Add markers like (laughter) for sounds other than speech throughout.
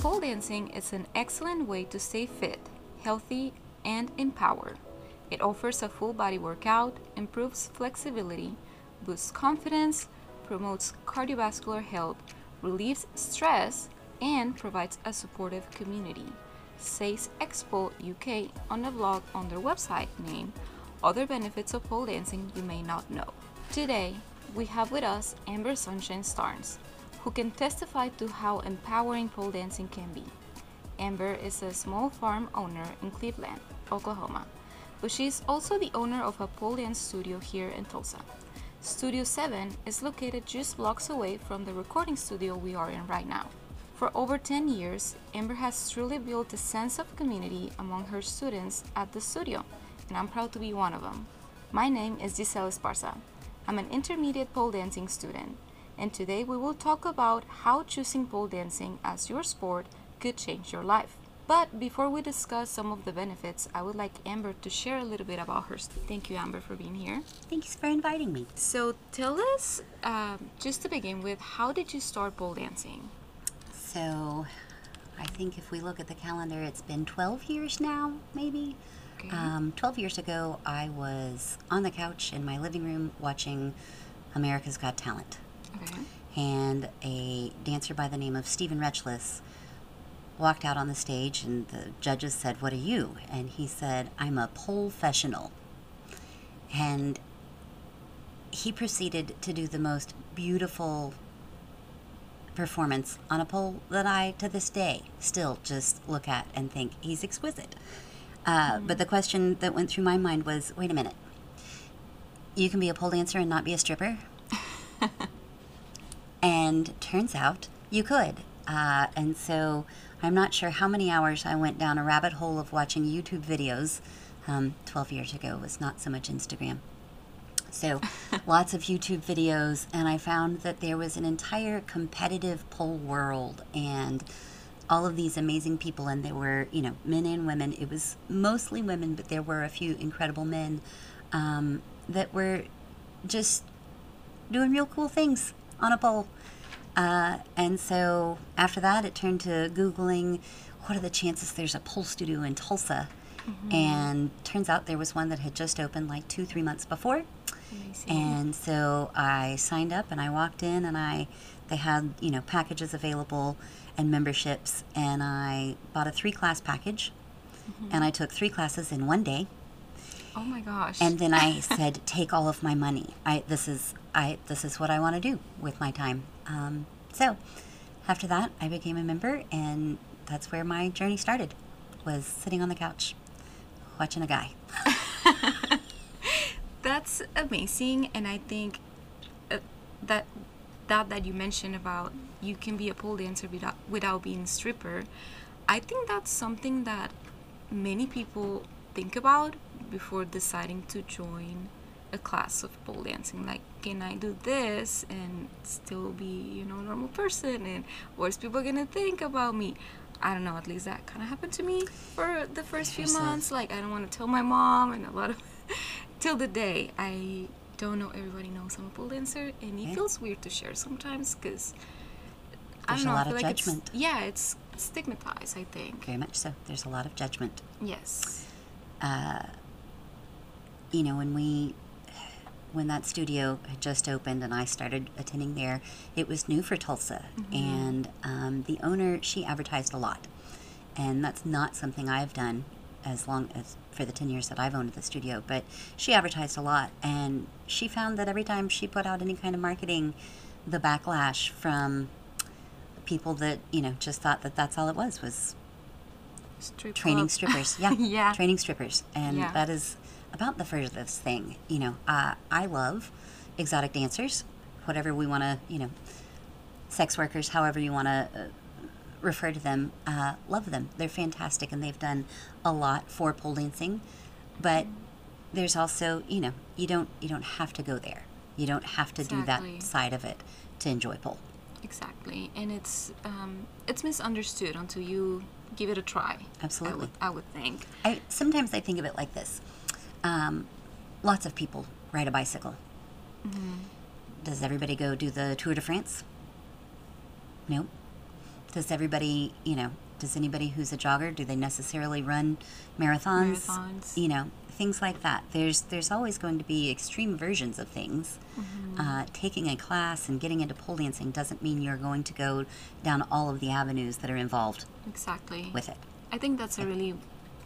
Pole dancing is an excellent way to stay fit, healthy, and empowered. It offers a full body workout, improves flexibility, boosts confidence, promotes cardiovascular health, relieves stress, and provides a supportive community, says X-Pole UK on a blog on their website named Other Benefits of Pole Dancing You May Not Know. Today, we have with us Amber Sunshine Starnes, who can testify to how empowering pole dancing can be. Amber is a small farm owner in Cleveland, Oklahoma, but she is also the owner of a pole dance studio here in Tulsa. Studio 7 is located just blocks away from the recording studio we are in right now. For over 10 years, Amber has truly built a sense of community among her students at the studio, and I'm proud to be one of them. My name is Giselle Esparza. I'm an intermediate pole dancing student, and today we will talk about how choosing pole dancing as your sport could change your life. But before we discuss some of the benefits, I would like Amber to share a little bit about her. Thank you, Amber, for being here. Thanks for inviting me. So tell us, um, just to begin with, how did you start pole dancing? So, I think if we look at the calendar, it's been 12 years now, maybe. Okay. Um, 12 years ago, I was on the couch in my living room watching America's Got Talent. Okay. And a dancer by the name of Steven Retchless walked out on the stage, and the judges said, What are you? And he said, I'm a pole professional. And he proceeded to do the most beautiful performance on a pole that I, to this day, still just look at and think he's exquisite. Uh, But the question that went through my mind was wait a minute. You can be a pole dancer and not be a stripper? And turns out you could. Uh, and so I'm not sure how many hours I went down a rabbit hole of watching YouTube videos. Um, 12 years ago was not so much Instagram. So (laughs) lots of YouTube videos, and I found that there was an entire competitive pole world and all of these amazing people, and there were, you know, men and women. It was mostly women, but there were a few incredible men um, that were just doing real cool things on a pole. Uh, and so after that, it turned to Googling what are the chances there's a pole studio in Tulsa. And turns out there was one that had just opened like two, three months before. Amazing. And so I signed up and I walked in and I they had, you know, packages available and memberships and I bought a three class package and I took three classes in one day oh my gosh. and then I (laughs) said take all of my money. I this is I this is what I want to do with my time. Um, so after that I became a member and that's where my journey started was sitting on the couch watching a guy. (laughs) That's amazing, and I think uh, that that that you mentioned about you can be a pole dancer without without being a stripper. I think that's something that many people think about before deciding to join a class of pole dancing. Like, can I do this and still be you know a normal person? And what's people gonna think about me? I don't know. At least that kind of happened to me for the first few months. Like, I don't want to tell my mom, and a lot of (laughs) till the day I don't know everybody knows I'm a pole dancer, and it Yeah. feels weird to share sometimes because I don't a know. lot I feel of like judgment. it's yeah, it's stigmatized. I think Very much so. There's a lot of judgment. yes. Uh, you know, when we when that studio had just opened and I started attending there, it was new for Tulsa, and um, the owner she advertised a lot, and that's not something I've done as long as for the ten years that I've owned the studio. But she advertised a lot, and she found that every time she put out any kind of marketing, the backlash from people that you know just thought that that's all it was was Strip training strippers. (laughs) Yeah, Yeah. training strippers, and Yeah. that is about the furthest thing. You know, uh, I love exotic dancers, whatever we want to, you know, sex workers, however you want to uh, refer to them. Uh, love them. They're fantastic, and they've done a lot for pole dancing. But there's also, you know, you don't you don't have to go there. You don't have to do that side of it to enjoy pole. Exactly, and it's um, it's misunderstood until you give it a try. I Absolutely. would, I would think. I sometimes I think of it like this: um, lots of people ride a bicycle. Does everybody go do the Tour de France? No. Does everybody, you know, does anybody who's a jogger, do they necessarily run marathons? Marathons. You know, things like that. There's there's always going to be extreme versions of things. Mm-hmm. Uh, taking a class and getting into pole dancing doesn't mean you're going to go down all of the avenues that are involved Exactly. with it. I think that's a really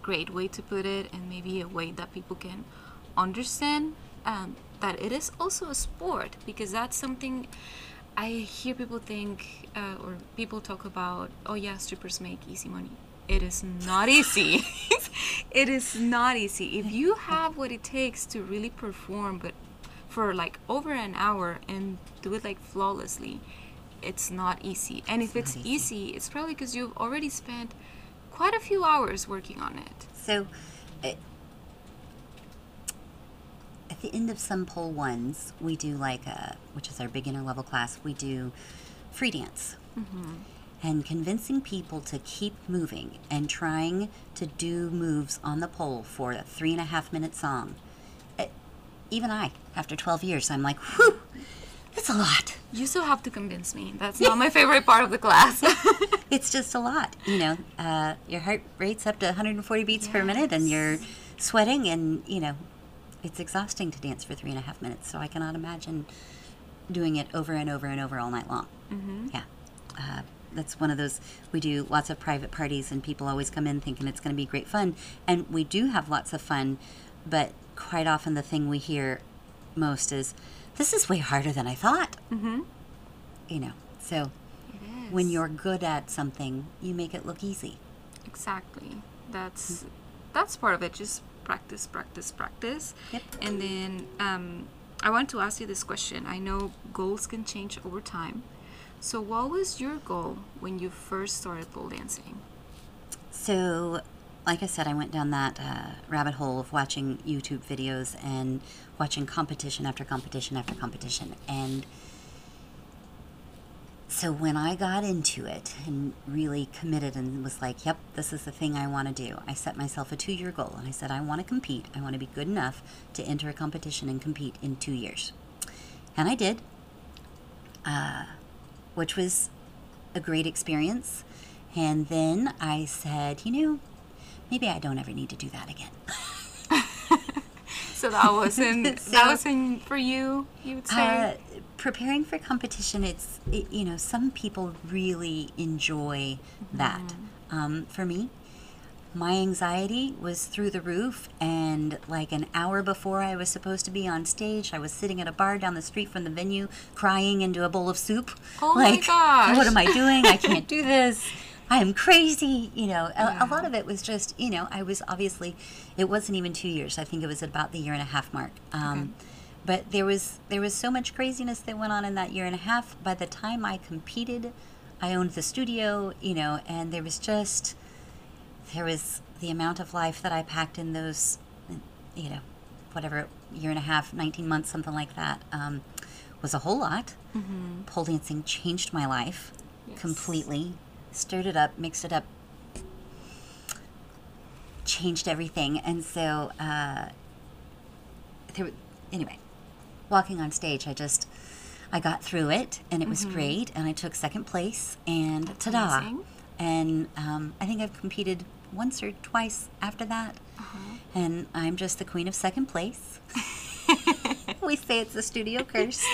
great way to put it, and maybe a way that people can understand um, that it is also a sport because that's something I hear people think uh, or people talk about. Oh yeah, strippers make easy money. It is not easy. (laughs) it is not easy. If you have what it takes to really perform, but for like over an hour and do it like flawlessly, it's not easy. And if it's easy. easy. it's probably because you've already spent quite a few hours working on it. So, it, at the end of some pole ones, we do like a, which is our beginner level class, we do free dance. Mm-hmm. And convincing people to keep moving and trying to do moves on the pole for a three and a half minute song. It, even I, after 12 years, I'm like, whew, that's a lot. You still have to convince me. That's not my favorite part of the class. (laughs) It's just a lot. You know, uh, your heart rate's up to 140 beats per minute and you're sweating, and, you know, it's exhausting to dance for three and a half minutes. So I cannot imagine doing it over and over and over all night long. Mm-hmm. Yeah. Uh, that's one of those. We do lots of private parties, and people always come in thinking it's going to be great fun. And we do have lots of fun, but quite often the thing we hear most is, this is way harder than I thought. mm-hmm. You know, so when you're good at something, you make it look easy. exactly that's that's part of it. Just practice, practice, practice. Yep. And then um, I want to ask you this question. I know goals can change over time. So, what was your goal when you first started pole dancing? So, like I said, I went down that uh, rabbit hole of watching YouTube videos and watching competition after competition after competition. And so, when I got into it and really committed and was like, yep, this is the thing I want to do, I set myself a two year goal. And I said, I want to compete. I want to be good enough to enter a competition and compete in two years. And I did, uh, which was a great experience. And then I said, you know, maybe I don't ever need to do that again. (laughs) So that wasn't (laughs) that wasn't for you. You would say. Uh, preparing for competition, it's, it, you know, some people really enjoy that. Um, for me, my anxiety was through the roof, and like an hour before I was supposed to be on stage, I was sitting at a bar down the street from the venue crying into a bowl of soup. Oh my like, gosh. (laughs) what am I doing? I can't do this. I am crazy. You know, a, Yeah. a lot of it was just, you know, I was obviously, it wasn't even two years. I think it was about the year and a half mark. Um, But there was there was so much craziness that went on in that year and a half. By the time I competed, I owned the studio, you know, and there was just there was the amount of life that I packed in those, you know, whatever year and a half, nineteen months, something like that, um, was a whole lot. Pole dancing changed my life Yes. completely, stirred it up, mixed it up, changed everything, and so uh, there. Anyway, walking on stage, I just I got through it, and it was great, and I took second place, and That's ta-da! amazing. And um, I think I've competed once or twice after that, Uh-huh. and I'm just the queen of second place. (laughs) we say it's the studio curse.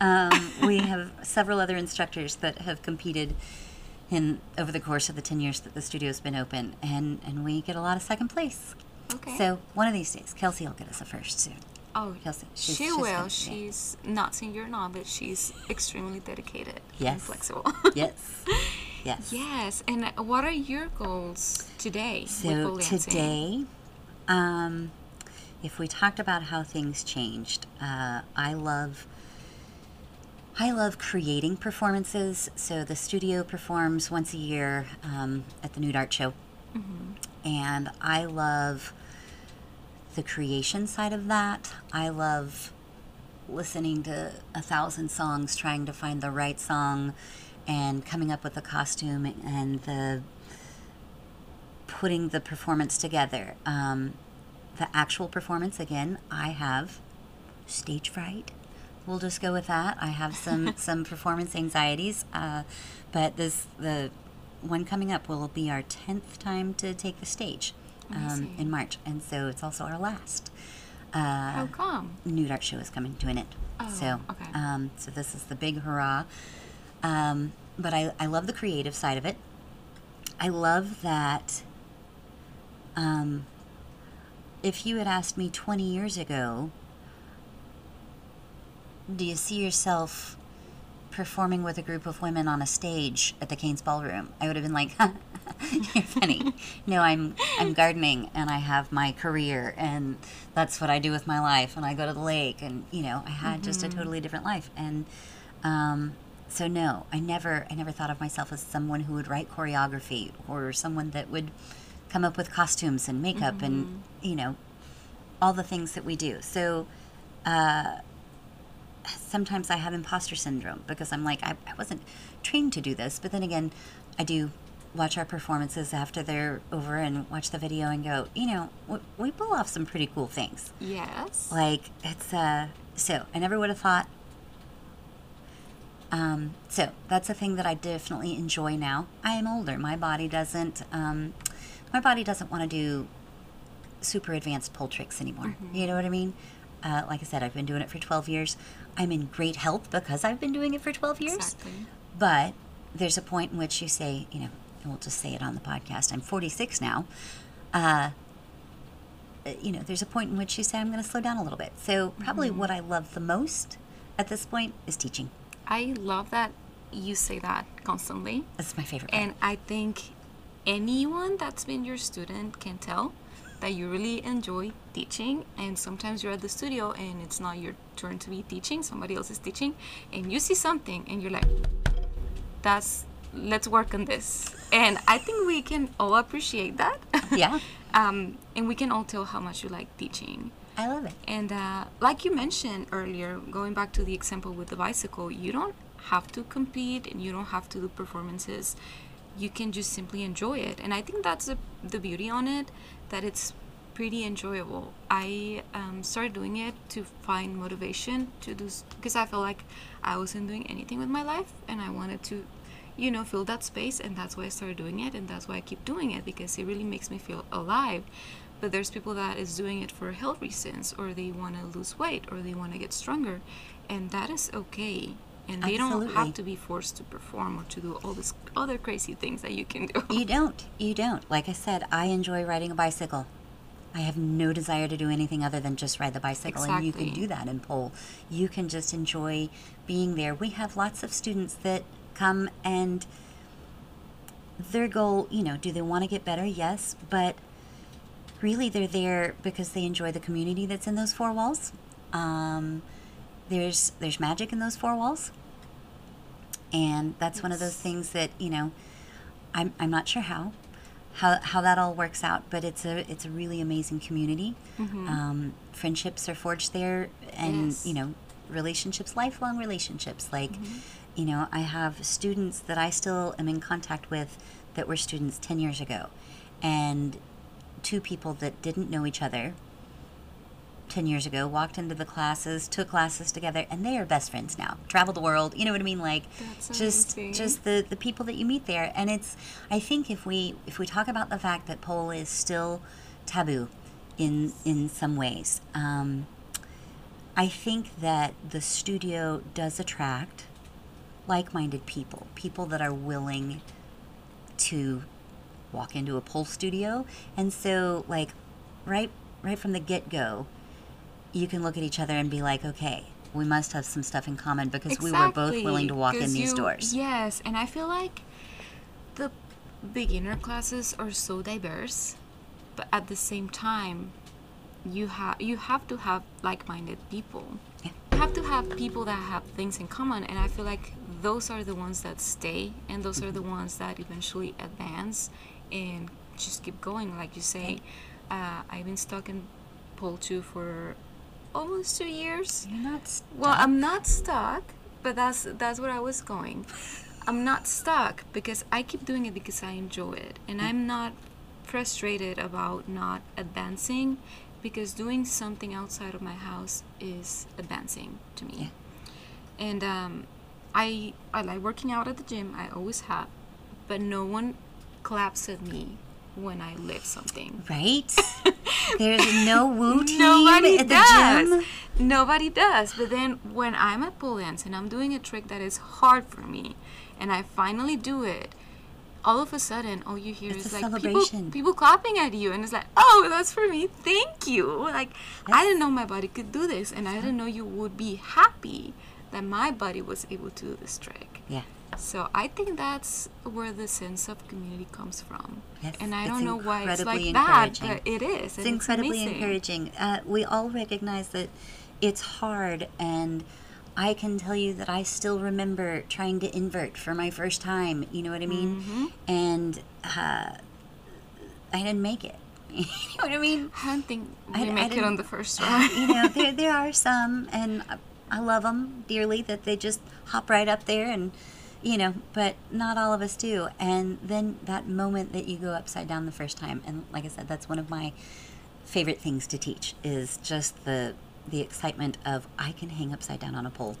Um, we have several other instructors that have competed in over the course of the ten years that the studio's been open, and and we get a lot of second place. Okay. So one of these days, Kelsey will get us a first soon. Oh, Kelsey, she's- she she's will. gonna- yeah. She's not senior you're but she's extremely dedicated and flexible. Yes, (laughs) yes. yes. And what are your goals today So today, um, if we talked about how things changed, uh, I love. I love creating performances. So the studio performs once a year um, at the Nude Art Show, and I love the creation side of that. I love listening to a thousand songs, trying to find the right song, and coming up with the costume and the putting the performance together. Um, the actual performance, again, I have stage fright. We'll just go with that. I have some (laughs) some performance anxieties, uh, but this the one coming up will be our 10th time to take the stage um, in March. And so it's also our last. Uh, How come? Nude Art Show is coming to an end. Oh, so, okay. um, so this is the big hurrah. Um, but I, I love the creative side of it. I love that. Um, if you had asked me 20 years ago, do you see yourself performing with a group of women on a stage at the Cain's Ballroom? I would have been like, (laughs) "You're funny." no, I'm I'm gardening and I have my career and that's what I do with my life and I go to the lake and you know I had just a totally different life and um, so no, I never I never thought of myself as someone who would write choreography or someone that would come up with costumes and makeup and you know all the things that we do. So uh, sometimes I have imposter syndrome because I'm like, I, I wasn't trained to do this. But then again, I do watch our performances after they're over and watch the video and go, you know, we, we pull off some pretty cool things. Yes. Like, it's, uh, so I never would have thought. Um, so that's a thing that I definitely enjoy now. I am older. My body doesn't, um, my body doesn't want to do super advanced pole tricks anymore. You know what I mean? Uh, like I said, I've been doing it for 12 years. I'm in great health because I've been doing it for 12 years. Exactly. But there's a point in which you say, you know, and we'll just say it on the podcast. I'm 46 now. Uh, you know, there's a point in which you say, I'm going to slow down a little bit. So, probably what I love the most at this point is teaching. I love that you say that constantly. That's my favorite part. And I think anyone that's been your student can tell that you really enjoy teaching. And sometimes you're at the studio and it's not your turn to be teaching, somebody else is teaching, and you see something and you're like, that's, let's work on this. And I think we can all appreciate that. yeah, (laughs) um, and we can all tell how much you like teaching. I love it. And uh, like you mentioned earlier, going back to the example with the bicycle, you don't have to compete and you don't have to do performances. You can just simply enjoy it. And I think that's the, the beauty on it, that it's pretty enjoyable. I um, started doing it to find motivation to do, because I felt like I wasn't doing anything with my life and I wanted to, you know, fill that space. And that's why I started doing it. And that's why I keep doing it because it really makes me feel alive but there's people that is doing it for health reasons or they want to lose weight or they want to get stronger and that is okay and they don't have to be forced to perform or to do all these other crazy things that you can do You (laughs) don't. You don't. Like I said, I enjoy riding a bicycle. I have no desire to do anything other than just ride the bicycle. Exactly. And you can do that in pole. You can just enjoy being there. We have lots of students that come and their goal, you know, do they want to get better? Yes. But really, they're there because they enjoy the community that's in those four walls. Um, there's there's magic in those four walls. And that's one of those things that, you know, I'm, I'm not sure how, how how that all works out, but it's a it's a really amazing community. Um, friendships are forged there, and Yes. you know, relationships, lifelong relationships. Like, you know, I have students that I still am in contact with that were students ten years ago, and two people that didn't know each other 10 years ago walked into the classes took classes together and they are best friends now. Travel the world you know what i mean? Like That's just amazing. just the the people that you meet there. And it's i think if we if we talk about the fact that pole is still taboo in in some ways um, i think that the studio does attract like-minded people people that are willing to walk into a pole studio. And so like right right from the get-go you can look at each other and be like okay we must have some stuff in common because we were both willing to walk in these you- doors Yes, and I feel like the beginner classes are so diverse, but at the same time, you have you have to have like-minded people. Yeah. You have to have people that have things in common, and I feel like those are the ones that stay, and those are the ones that eventually advance and just keep going. Like you say, uh, I've been stuck in pole two for almost two years. you're not st- Well, I'm not stuck, but that's that's where I was going. (laughs) I'm not stuck because I keep doing it because I enjoy it, and I'm not frustrated about not advancing because doing something outside of my house is advancing to me. Yeah. And um, I I like working out at the gym. I always have, but no one claps at me when I lift something. Right? (laughs) There's no woo team Nobody at the does. gym. Nobody does. But then when I'm at pole dance and I'm doing a trick that is hard for me, and I finally do it, all of a sudden, all you hear It's is like people, people clapping at you, and it's like, oh, that's for me. Thank you. Like I didn't know my body could do this, and I didn't know you would be happy that my body was able to do this trick. Yeah. So I think that's where the sense of community comes from. Yes, and I don't know why it's like that, but it is. It's incredibly encouraging. Uh, we all recognize that it's hard, and I can tell you that I still remember trying to invert for my first time. You know what I mean? Mm-hmm. And uh, I didn't make it. (laughs) you know what I mean? I don't think I- we I make it on the first try. you know, there (laughs) there are some, and I- I love them dearly that they just hop right up there and. You know, but not all of us do. And then that moment that you go upside down the first time, and like I said, that's one of my favorite things to teach is just the the excitement of I can hang upside down on a pole.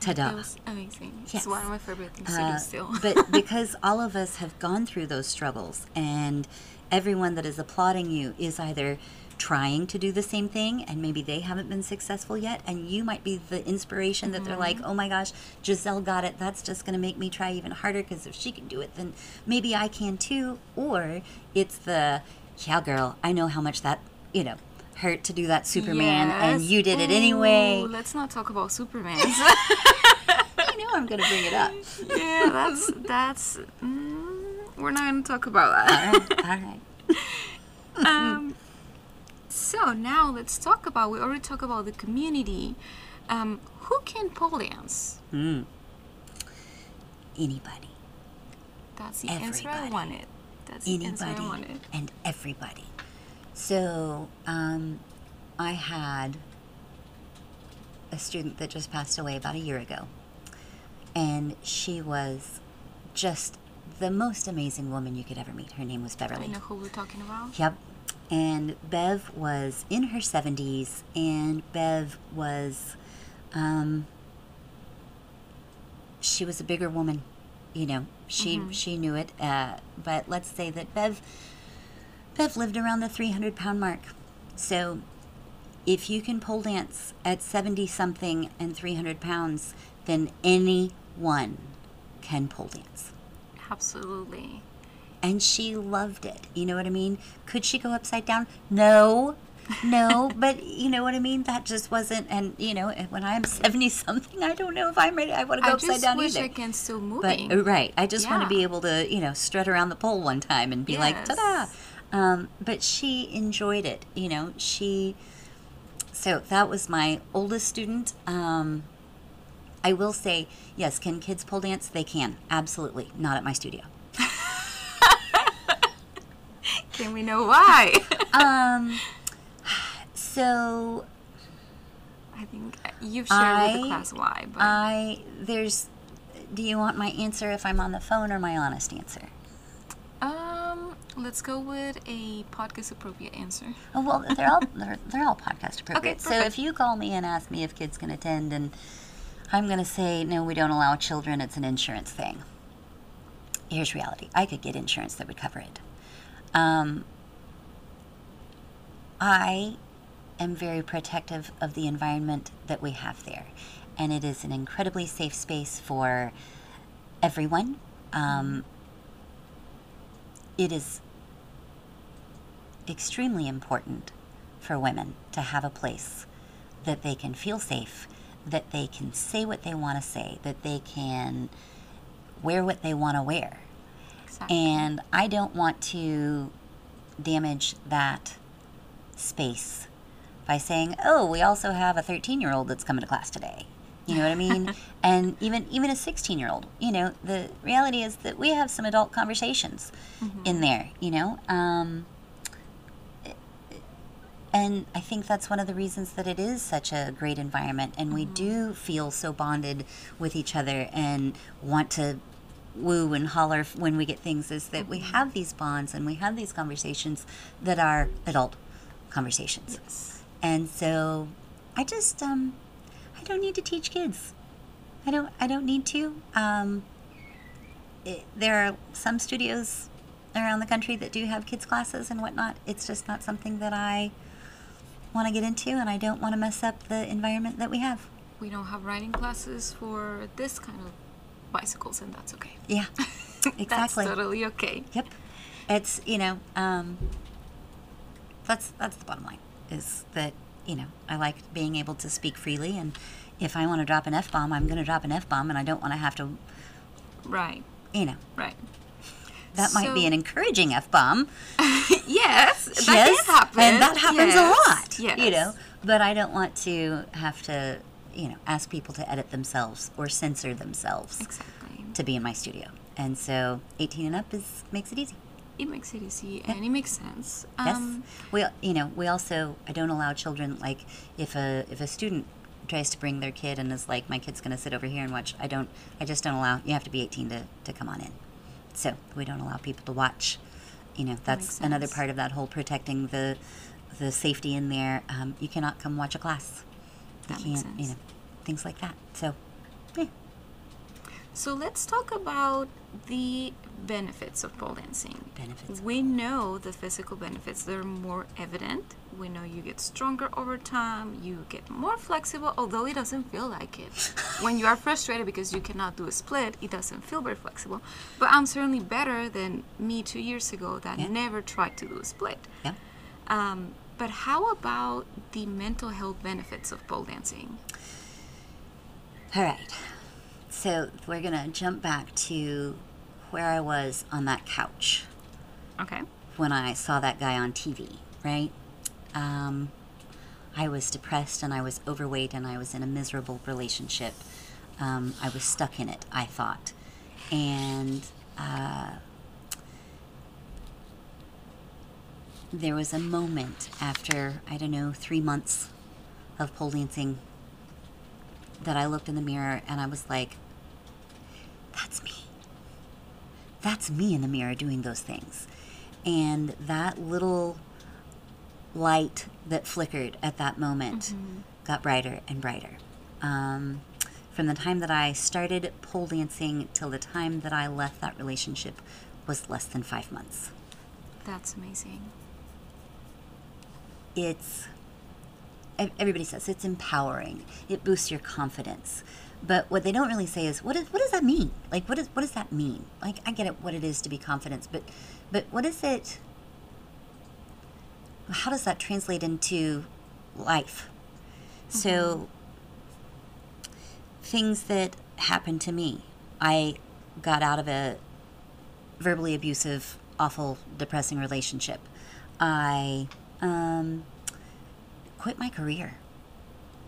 Ta-da. It was amazing. Yes. It's one of my favorite things to Uh, do still. but (laughs) because all of us have gone through those struggles, and everyone that is applauding you is either trying to do the same thing and maybe they haven't been successful yet and you might be the inspiration that they're like oh my gosh giselle got it that's just going to make me try even harder because if she can do it then maybe i can too or it's the yeah girl i know how much that you know hurt to do that superman and you did it anyway let's not talk about Superman. (laughs) i know i'm going to bring it up (laughs) yeah, that's that's. Mm, we're not gonna talk about that. right all right (laughs) um, so now let's talk about. We already talked about the community. Um, who can pole dance? Mm. Anybody, That's the answer I wanted. That's the answer I anybody, wanted. and everybody. So, um, I had a student that just passed away about a year ago, and she was just the most amazing woman you could ever meet. Her name was I Beverly. know who we're talking about. Yep. And Bev was in her 70s, and Bev was, um, she was a bigger woman. You know, she she knew it. Uh, but let's say that Bev, Bev lived around the 300 pound mark. So, if you can pole dance at 70 something and 300 pounds, then anyone can pole dance Absolutely. And she loved it. You know what I mean? Could she go upside down? No. No, (laughs) but you know what I mean? That just wasn't and you know, when I'm (laughs) 70 something, I don't know if I'm ready. I want to go I upside just down wish either. I can still move. but uh, right, I just want to be able to, you know, strut around the pole one time and be like, "Ta-da!" Um, but she enjoyed it. You know, she. So that was my oldest student. Um, I will say, yes, can kids pole dance? They can, absolutely. Not at my studio. Can we know why? (laughs) Um, so I think you've shared with the class why, but I there's. Do you want my answer if I'm on the phone or my honest answer? um, let's go with a podcast appropriate answer. Oh well, they're all (laughs) they're, they're all podcast appropriate. Okay, so if you call me and ask me if kids can attend, and I'm going to say no, we don't allow children. It's an insurance thing. Here's reality: I could get insurance that would cover it. Um, I am very protective of the environment that we have there, and it is an incredibly safe space for everyone. Um, it is extremely important for women to have a place that they can feel safe, that they can say what they want to say, that they can wear what they want to wear. Exactly. And I don't want to damage that space by saying, "Oh, we also have a 13-year-old that's coming to class today." You know what I mean? (laughs) and even even a 16-year-old. You know, the reality is that we have some adult conversations in there, you know? Um and I think that's one of the reasons that it is such a great environment and we do feel so bonded with each other and want to woo and holler when we get things is that we have these bonds and we have these conversations that are adult conversations. yes. And so I just um I don't need to teach kids. I don't I don't need to. Um it, there are some studios around the country that do have kids classes and whatnot. It's just not something that I want to get into, and I don't want to mess up the environment that we have. We don't have writing classes for this kind of bicycles, and that's okay. Yeah, (laughs) exactly. That's totally okay. Yep. It's you know, um, that's that's the bottom line. Is that you know I like being able to speak freely, and if I want to drop an f bomb, I'm going to drop an f bomb, and I don't want to have to Right, you know right. that might be an encouraging f bomb. (laughs) yes, that yes, can happen. and that happens Yes, a lot. Yes. You know, but I don't want to have to you know ask people to edit themselves or censor themselves Exactly. to be in my studio, and so 18 and up is makes it easy. It makes it easy and it makes sense. Yes. Um, we you know we also I don't allow children like if a if a student tries to bring their kid and is like my kid's going to sit over here and watch I don't I just don't allow you have to be 18 to to come on in. So we don't allow people to watch. You know that's makes another part of that whole protecting the the safety in there. Um, you cannot come watch a class. You That makes can't you sense. know things like that. So yeah. So let's talk about the benefits of pole dancing. Benefits. We know the physical benefits, they're more evident. We know you get stronger over time, you get more flexible, although it doesn't feel like it. (laughs) when you are frustrated because you cannot do a split, it doesn't feel very flexible. But I'm certainly better than me two years ago that Yeah. never tried to do a split. Yeah. Um, but how about the mental health benefits of pole dancing? All right. So we're going to jump back to where I was on that couch. Okay. when I saw that guy on TV, right? Um, I was depressed and I was overweight and I was in a miserable relationship. Um, I was stuck in it, I thought. And uh, there was a moment after, I don't know, three months of pole dancing that I looked in the mirror and I was like, that's me that's me in the mirror doing those things. And that little light that flickered at that moment got brighter and brighter. Um, from the time that I started pole dancing till the time that I left that relationship was less than five months. That's amazing. It's everybody says it's empowering. It boosts your confidence. But what they don't really say is what is what does that mean? Like what is what does that mean? Like I get it what it is to be confidence, but but what is it how does that translate into life? So mm-hmm. things that happened to me. I got out of a verbally abusive, awful, depressing relationship. I um, quit my career.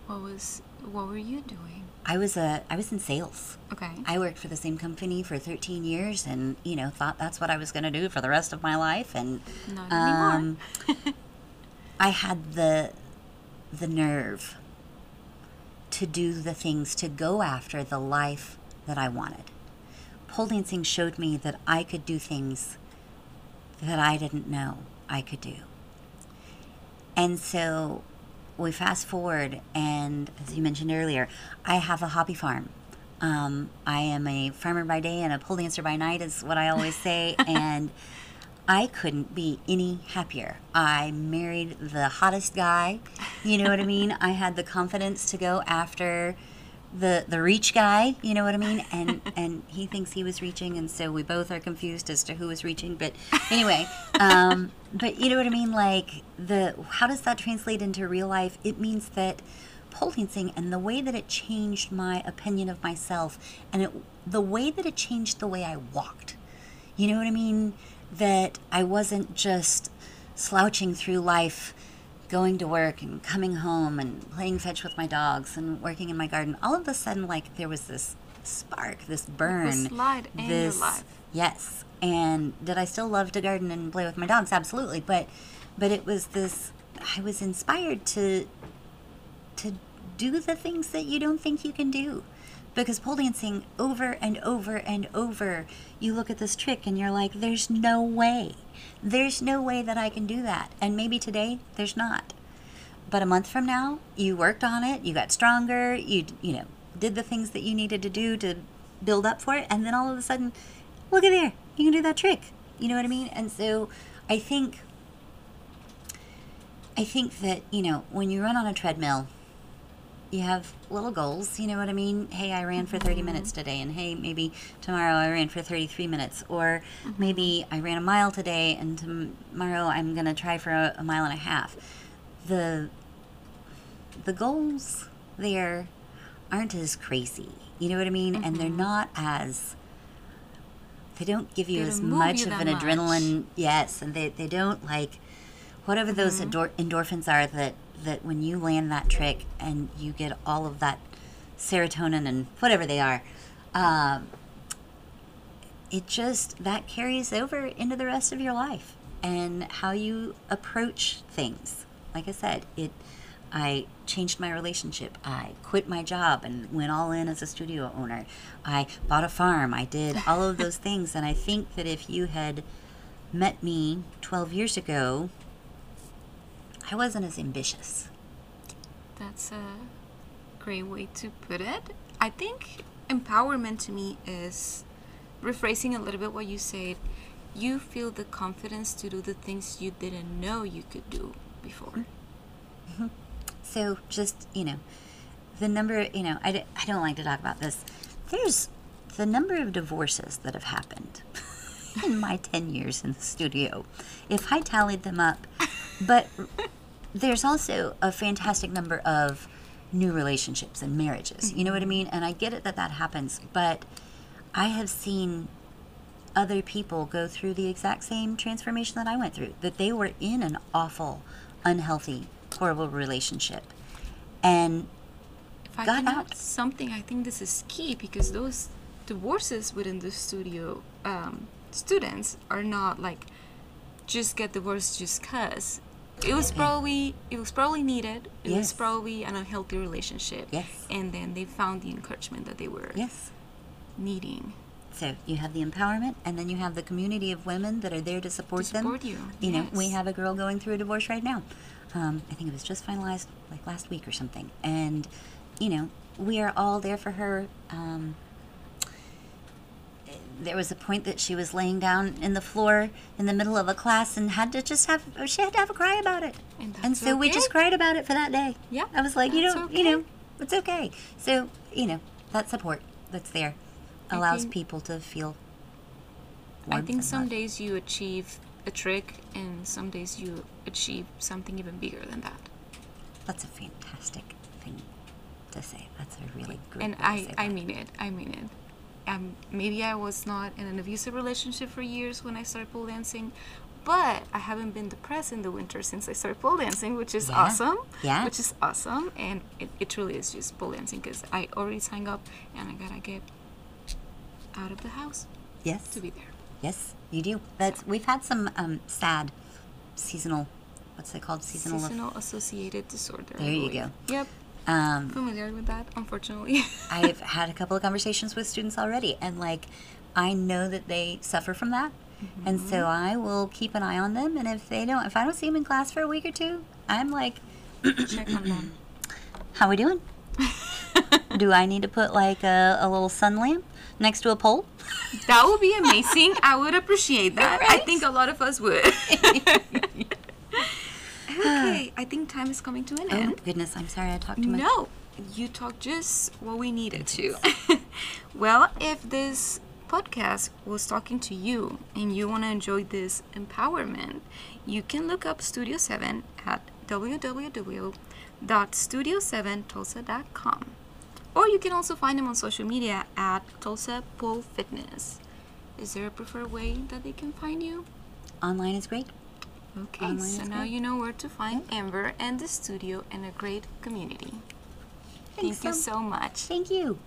What was what were you doing? I was a I was in sales. Okay. I worked for the same company for 13 years, and you know thought that's what I was going to do for the rest of my life. And Not anymore. um, I had the the nerve to do the things to go after the life that I wanted. Pole dancing showed me that I could do things that I didn't know I could do. And so we fast forward, and as you mentioned earlier, I have a hobby farm. Um, I am a farmer by day and a pole dancer by night, is what I always say. (laughs) and I couldn't be any happier. I married the hottest guy. You know what I mean? I had the confidence to go after the the reach guy. You know what I mean? And and he thinks he was reaching, and so we both are confused as to who was reaching. But anyway, um, but you know what I mean? Like the how does that translate into real life? It means that pole dancing and the way that it changed my opinion of myself, and it, the way that it changed the way I walked. You know what I mean? That I wasn't just slouching through life, going to work and coming home and playing fetch with my dogs and working in my garden. All of a sudden, like there was this spark, this burn. light in your this, life. Yes. And did I still love to garden and play with my dogs? Absolutely. But but it was this I was inspired to to do the things that you don't think you can do. Because pole dancing over and over and over, you look at this trick and you're like, there's no way. There's no way that I can do that. And maybe today there's not. But a month from now, you worked on it, you got stronger, you you know, did the things that you needed to do to build up for it, and then all of a sudden look at there, you can do that trick. You know what I mean? And so I think I think that, you know, when you run on a treadmill, you have little goals, you know what I mean? Hey, I ran for 30 mm-hmm. minutes today, and hey, maybe tomorrow I ran for 33 minutes, or mm-hmm. maybe I ran a mile today, and tomorrow I'm going to try for a, a mile and a half. The the goals there aren't as crazy, you know what I mean? And they're mm-hmm. not as they don't give you They as much you of an much. adrenaline yes and they, they don't like whatever those Mm-hmm. endor- endorphins are that that when you land that trick and you get all of that serotonin and whatever they are um, it just that carries over into the rest of your life and how you approach things. Like i said it i changed my relationship. I quit my job and went all in as a studio owner. I bought a farm. I did all of those (laughs) things. And i think that if you had met me 12 years ago i wasn't as ambitious That's a great way to put it. I think empowerment to me is rephrasing a little bit what you said. You feel the confidence to do the things you didn't know you could do before. Mm-hmm. So just, you know, the number, you know, I, d- I don't like to talk about this. There's the number of divorces that have happened (laughs) in my 10 years in the studio. If I tallied them up, but there's also a fantastic number of new relationships and marriages. You know what I mean? And I get it that that happens, but I have seen other people go through the exact same transformation that I went through, that they were in an awful, unhealthy, horrible relationship. And If I Got out. something, I think this is key because those divorces within the studio um, students are not like just get divorced just cause. It was probably it was probably needed. It was probably an unhealthy relationship. Yes. And then they found the encouragement that they were yes, needing. so you have the empowerment, and then you have the community of women that are there to support, To support them. you, You know, we have a girl going through a divorce right now. Um, I think it was just finalized like last week or something. And, you know, we are all there for her. Um, there was a point that she was laying down in the floor in the middle of a class and had to just have she had to have a cry about it. And and so we just cried about it for that day. Yeah, I was like, you know, you know, it's okay. So, you know, that support that's there allows think- people to feel I think some love. days you achieve a trick and some days you achieve something even bigger than that. That's a fantastic thing to say. That's a really great and I, I mean it. I mean it. Um, maybe I was not in an abusive relationship for years when I started pole dancing, but I haven't been depressed in the winter since I started pole dancing, which is Yeah. awesome. Yeah. Which is awesome, and it, it truly is just pole dancing because I already signed up and I gotta get out of the house Yes. to be there. Yes, you do. That's we've had some um, sad seasonal what's it called? Seasonal, Seasonal associated disorder. There you go. Yep. Um Familiar with that, unfortunately. (laughs) I've had a couple of conversations with students already, and like, I know that they suffer from that, and Mm-hmm. so I will keep an eye on them. And if they don't, if I don't see them in class for a week or two, I'm like, Check on them. (clears throat) "How are we doing? (laughs) Do I need to put like a, a little sun lamp next to a pole?" That would be amazing. I would appreciate (laughs) that. I think a lot of us would. (sighs) okay, I think time is coming to an end. Oh end. goodness, I'm sorry I talked too much. No, you talked just what we needed to. (laughs) well, if this podcast was talking to you and you want to enjoy this empowerment, you can look up Studio 7 at www.studio7tulsa.com. Or you can also find them on social media at Tulsa Pole Fitness. Is there a preferred way that they can find you? Online is great. Okay, Online so now you know where to find Amber and the studio and a great community. Thank Thanks you so- so much. Thank you.